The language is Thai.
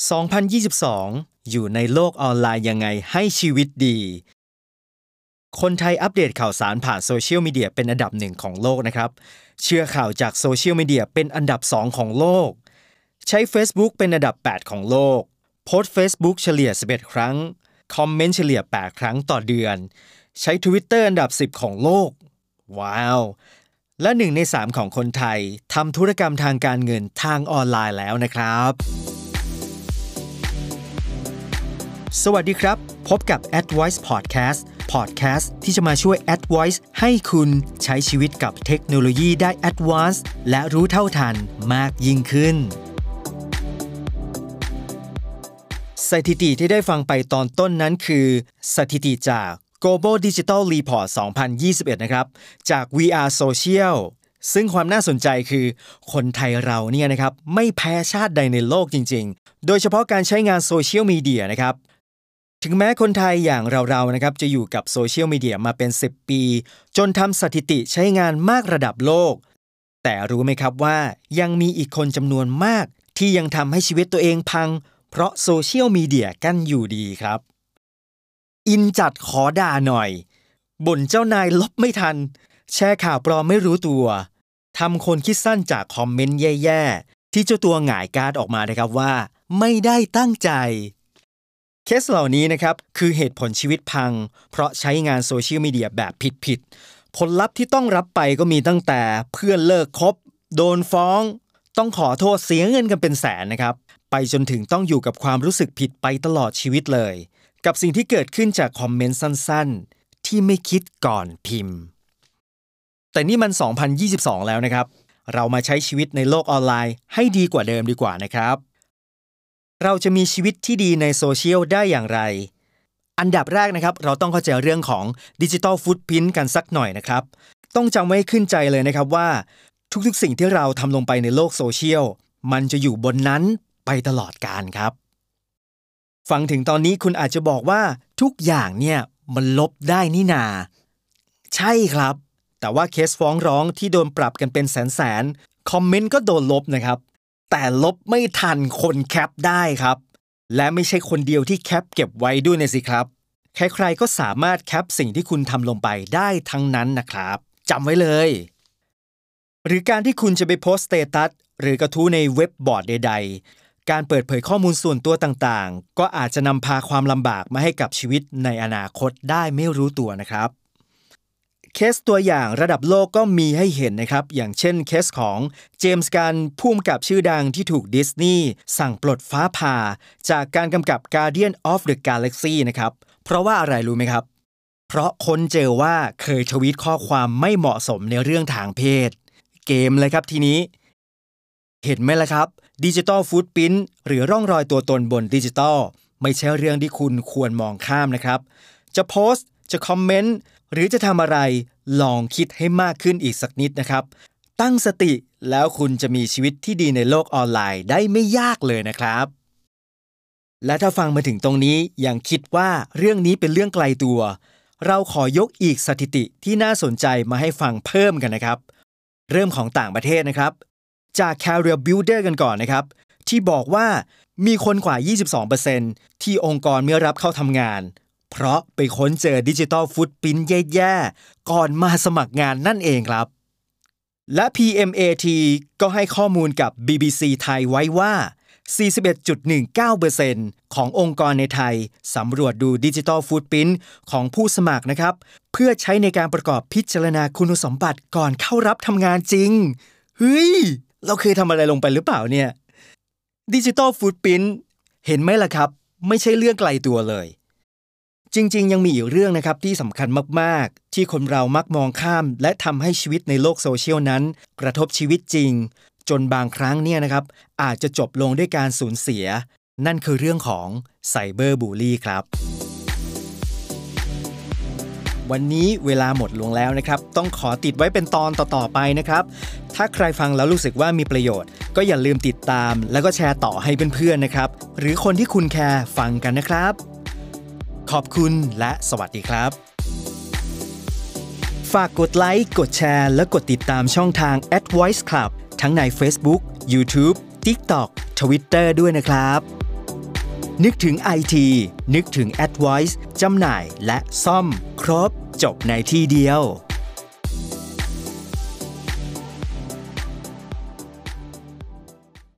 2022 อยู่ในโลกออนไลน์ยังไงให้ชีวิตดี คนไทยอัปเดตข่าวสารผ่านโซเชียลมีเดียเป็นอันดับหนึ่งของโลกนะครับ เชื่อข่าวจากโซเชียลมีเดียเป็นอันดับ 2 ของโลก ใช้ Facebook เป็นอันดับ 8 ของโลก โพสต์ Facebook เฉลี่ย 11 ครั้ง คอมเมนต์เฉลี่ย 8 ครั้งต่อเดือน ใช้ Twitter อันดับ 10 ของโลก ว้าว และหนึ่งใน 3 ของคนไทยทำธุรกรรมทางการเงินทางออนไลน์แล้วนะครับ สวัสดีครับ พบกับ AdVoice Podcast Podcast ที่จะมาช่วย AdVoice ให้คุณใช้ชีวิตกับเทคโนโลยีได้ Advance และรู้เท่าทันมากยิ่งขึ้น สถิติที่ได้ฟังไปตอนต้นนั้นคือ สถิติจาก Global Digital Report 2021 นะครับ จาก VR Social ซึ่งความน่าสนใจคือ คนไทยเราเนี่ยนะครับ ไม่แพ้ชาติใดในโลกจริง ๆ โดยเฉพาะการใช้งานโซเชียลมีเดียนะครับ ถึงแม้คนไทยอย่างเราๆนะครับจะอยู่กับโซเชียลมีเดียมาเป็น 10 ปี จนทำสถิติใช้งานมากระดับโลก แต่รู้ไหมครับว่ายังมีอีกคนจำนวนมาก ที่ยังทำให้ชีวิตตัวเองพัง เพราะโซเชียลมีเดียกันอยู่ดีครับ อินจัดขอด่าหน่อย บ่นเจ้านายลบไม่ทัน แชร์ข่าวปลอมไม่รู้ตัวทำคนคิดสั้นจากคอมเมนต์แย่ๆที่เจ้าตัวหงายการ์ดออกมานะครับว่า ไม่ได้ตั้งใจ เคสเหล่านี้นะครับคือเหตุผลชีวิตพัง เพราะใช้งานโซเชียลมีเดียแบบผิดๆผลลัพธ์ที่ต้องรับไปก็มีตั้งแต่เพื่อนเลิกคบ โดนฟ้อง ต้องขอโทษเสียเงินกันเป็นแสนนะครับ ไปจนถึงต้องอยู่กับความรู้สึกผิดไปตลอดชีวิตเลย กับสิ่งที่เกิดขึ้นจากคอมเมนต์สั้นๆ ที่ไม่คิดก่อนพิมพ์ แต่นี่มัน 2022 แล้วนะครับ เรามาใช้ชีวิตในโลกออนไลน์ให้ดีกว่าเดิมดีกว่านะครับ เราจะมีชีวิตที่ดีในโซเชียลได้อย่างไร อันดับแรกนะครับ เราต้องเข้าใจเรื่องของดิจิ t a ลฟุตพิ้นกันสักหน่อยนะครับ ต้องจำไว้ขึ้นใจเลยนะครับว่า ทุกๆ สิ่งที่เราทำลงไปในโลกโซเชียล มันจะอยู่บนนั้นไปตลอดกาลครับ ฟังถึงตอนนี้คุณอาจจะบอกว่าทุกอย่างเนี่ยมันลบได้นี่นา ใช่ครับ แต่ว่าเคสฟ้องร้องที่โดนปรับกันเป็นแสนแสนคอมเมนต์ก็โดนลบนะครับ แต่ลบไม่ทันคนแคปได้ครับ และไม่ใช่คนเดียวที่แคปเก็บไว้ด้วยนะสิครับ ใครๆก็สามารถแคปสิ่งที่คุณทำลงไปได้ทั้งนั้นนะครับจำไว้เลย หรือการที่คุณจะไปโพสต์สเตตัสหรือกระทู้ในเว็บบอร์ดใด ๆ การเปิดเผยข้อมูลส่วนตัวต่างๆ ก็อาจจะนำพาความลำบากมาให้กับชีวิตในอนาคตได้ไม่รู้ตัวนะครับ เคสตัวอย่างระดับโลกก็มีให้เห็นนะครับ อย่างเช่นเคสของเจมส์กันน์ผู้กำกับชื่อดังที่ถูกดิสนีย์สั่งปลดฟ้าผ่า จากการกำกับ Guardian of the Galaxy นะครับ เพราะว่าอะไรรู้ไหมครับ เพราะค้นเจอว่าเคยทวีตข้อความไม่เหมาะสมในเรื่องทางเพศ เกมเลยครับทีนี้ เห็นไหมล่ะครับ digital footprint หรือร่องรอยตัวตนบนดิจิตอลไม่ใช่เรื่องที่คุณควรมองข้ามนะครับ จะโพสต์จะคอมเมนต์ หรือจะทำอะไรลองคิดให้มากขึ้นอีกสักนิดนะครับ ตั้งสติแล้วคุณจะมีชีวิตที่ดีในโลกออนไลน์ได้ไม่ยากเลยนะครับ และถ้าฟังมาถึงตรงนี้ยังคิดว่าเรื่องนี้เป็นเรื่องไกลตัว เราขอยกอีกสถิติที่น่าสนใจมาให้ฟังเพิ่มกันนะครับ เริ่มของต่างประเทศนะครับ จาก Career Builder กันก่อนนะครับ ที่บอกว่ามีคนกว่า 22%ที่องค์กรเมื่อรับเข้าทำงาน เพราะไปค้นเจอดิจิตอลฟุตพิ้นแย่ๆ ก่อนมาสมัครงานนั่นเองครับ และ PMAT ก็ให้ข้อมูลกับ BBC ไทยไว้ว่า 41.19%ขององค์กรในไทยสำรวจดูดิจิตอลฟุตพิ้นของผู้สมัครนะครับ เพื่อใช้ในการประกอบพิจารณาคุณสมบัติก่อนเข้ารับทำงานจริง เฮ้ย เราเคยทำอะไรลงไปหรือเปล่าเนี่ยดิจิตอลฟุตพิ้นเห็นไหมล่ะครับ ไม่ใช่เรื่องไกลตัวเลย จริง ๆ ยังมีอีกเรื่องนะครับที่สำคัญมาก ๆ ที่คนเรามักมองข้าม และทำให้ชีวิตในโลกโซเชียลนั้น กระทบชีวิตจริง จนบางครั้งเนี่ยนะครับ อาจจะจบลงด้วยการสูญเสีย นั่นคือเรื่องของไซเบอร์บูลลี่ครับวันนี้เวลาหมดลงแล้วนะครับ ต้องขอติดไว้เป็นตอนต่อ ๆ ไปนะครับ ถ้าใครฟังแล้วรู้สึกว่ามีประโยชน์ ก็อย่าลืมติดตาม แล้วก็แชร์ต่อให้เพื่อนๆนะครับ หรือคนที่คุณแคร์ฟังกันนะครับ ขอบคุณและสวัสดีครับ ฝากกดไลค์ กดแชร์ และกดติดตามช่องทาง a d v o i c e Club ทั้งใน Facebook YouTube TikTok Twitter ด้วยนะครับ นึกถึง IT นึกถึง Advice จำหน่ายและซ่อม ครบ จบในที่เดียว